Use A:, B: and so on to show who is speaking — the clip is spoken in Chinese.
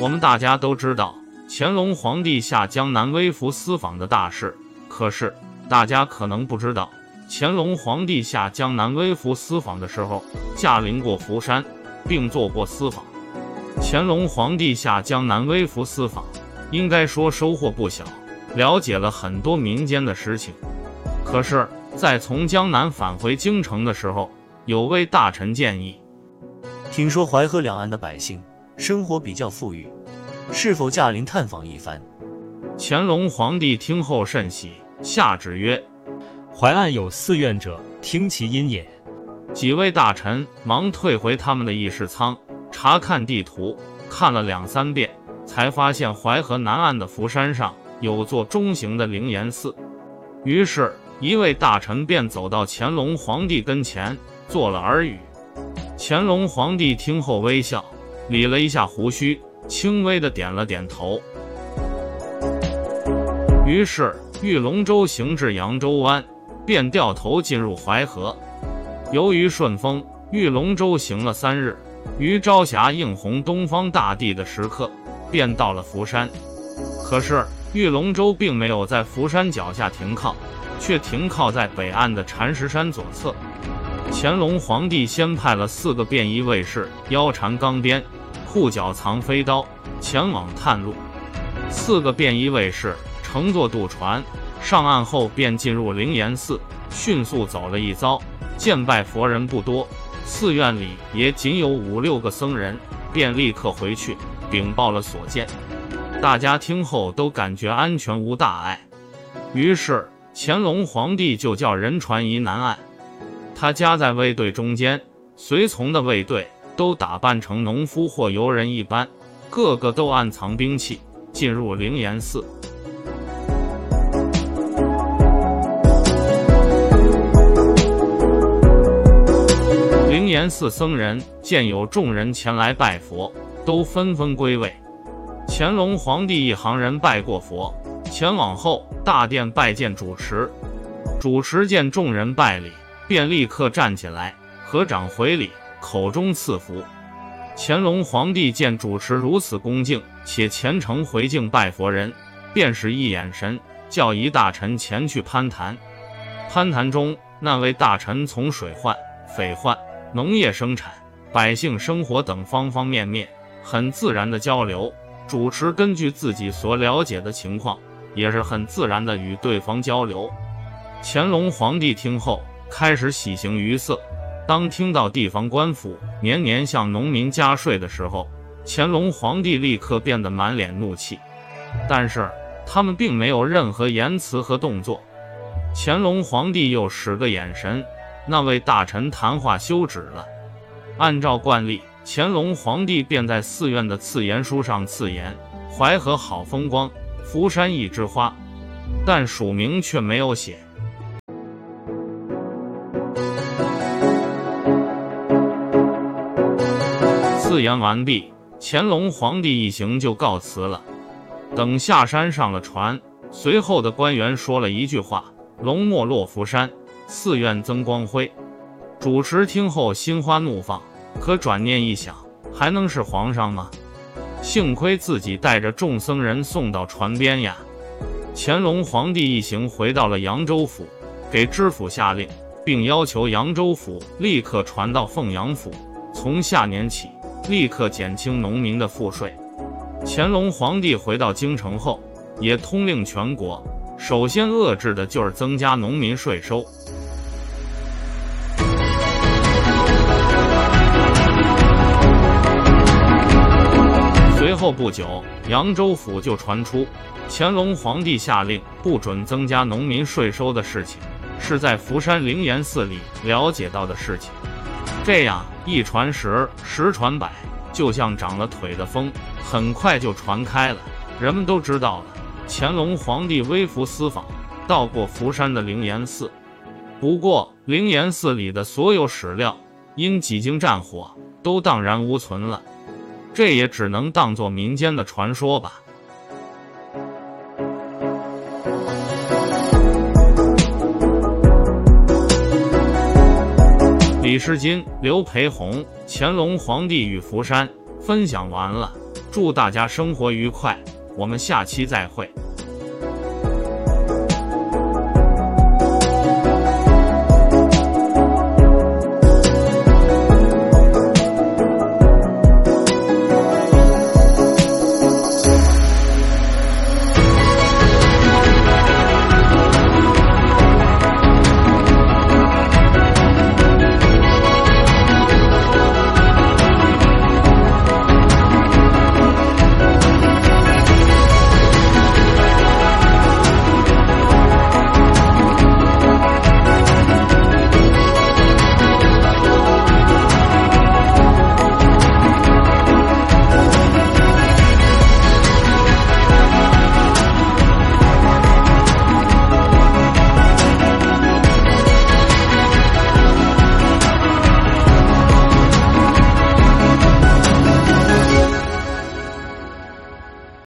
A: 我们大家都知道乾隆皇帝下江南微服私访的大事，可是大家可能不知道，乾隆皇帝下江南微服私访的时候，驾临过福山，并做过私访。乾隆皇帝下江南微服私访，应该说收获不小，了解了很多民间的实情。可是，在从江南返回京城的时候，有位大臣建议：
B: 听说淮河两岸的百姓生活比较富裕，是否驾临探访一番？
A: 乾隆皇帝听后甚喜，下旨曰：“
C: 淮岸有寺院者，听其音也。”
A: 几位大臣忙退回他们的议事舱，查看地图，看了两三遍，才发现淮河南岸的福山上有座中型的灵岩寺。于是，一位大臣便走到乾隆皇帝跟前，做了耳语。乾隆皇帝听后微笑，理了一下胡须，轻微的点了点头。于是，玉龙舟行至扬州湾，便掉头进入淮河。由于顺风，玉龙舟行了三日，于朝霞映红东方大地的时刻，便到了福山。可是，玉龙舟并没有在福山脚下停靠，却停靠在北岸的禅石山左侧。乾隆皇帝先派了四个便衣卫士，腰缠钢鞭，裤脚藏飞刀，前往探路。四个便衣卫士乘坐渡船上岸后，便进入灵岩寺，迅速走了一遭，见拜佛人不多，寺院里也仅有五六个僧人，便立刻回去禀报了所见。大家听后都感觉安全无大碍，于是乾隆皇帝就叫人传移南岸。他夹在卫队中间，随从的卫队都打扮成农夫或游人一般，个个都暗藏兵器，进入灵岩寺。灵岩寺僧人见有众人前来拜佛，都纷纷归位。乾隆皇帝一行人拜过佛，前往后大殿拜见主持。主持见众人拜礼。便立刻站起来，合掌回礼，口中赐福。乾隆皇帝见主持如此恭敬且虔诚回敬拜佛人，便是一眼神，叫一大臣前去攀谈。攀谈中，那位大臣从水患、匪患、农业生产、百姓生活等方方面面，很自然的交流。主持根据自己所了解的情况，也是很自然的与对方交流。乾隆皇帝听后。开始喜形于色。当听到地方官府年年向农民加税的时候，乾隆皇帝立刻变得满脸怒气。但是他们并没有任何言辞和动作。乾隆皇帝又使个眼神，那位大臣谈话休止了。按照惯例，乾隆皇帝便在寺院的赐言书上赐言：“淮河好风光，福山一枝花。”但署名却没有写。自言完毕，乾隆皇帝一行就告辞了。等下山上了船，随后的官员说了一句话：“龙没落福山，寺院增光辉。”主持听后心花怒放，可转念一想，还能是皇上吗？幸亏自己带着众僧人送到船边呀。乾隆皇帝一行回到了扬州府，给知府下令，并要求扬州府立刻传到凤阳府，从下年起。立刻减轻农民的赋税。乾隆皇帝回到京城后，也通令全国，首先遏制的就是增加农民税收。随后不久，扬州府就传出乾隆皇帝下令不准增加农民税收的事情，是在福山灵岩寺里了解到的事情。这样一传十，十传百，就像长了腿的风，很快就传开了。人们都知道了，乾隆皇帝微服私访，到过福山的灵岩寺。不过，灵岩寺里的所有史料，因几经战火，都荡然无存了。这也只能当作民间的传说吧。李世金、刘培红、乾隆皇帝与福山分享完了，祝大家生活愉快，我们下期再会。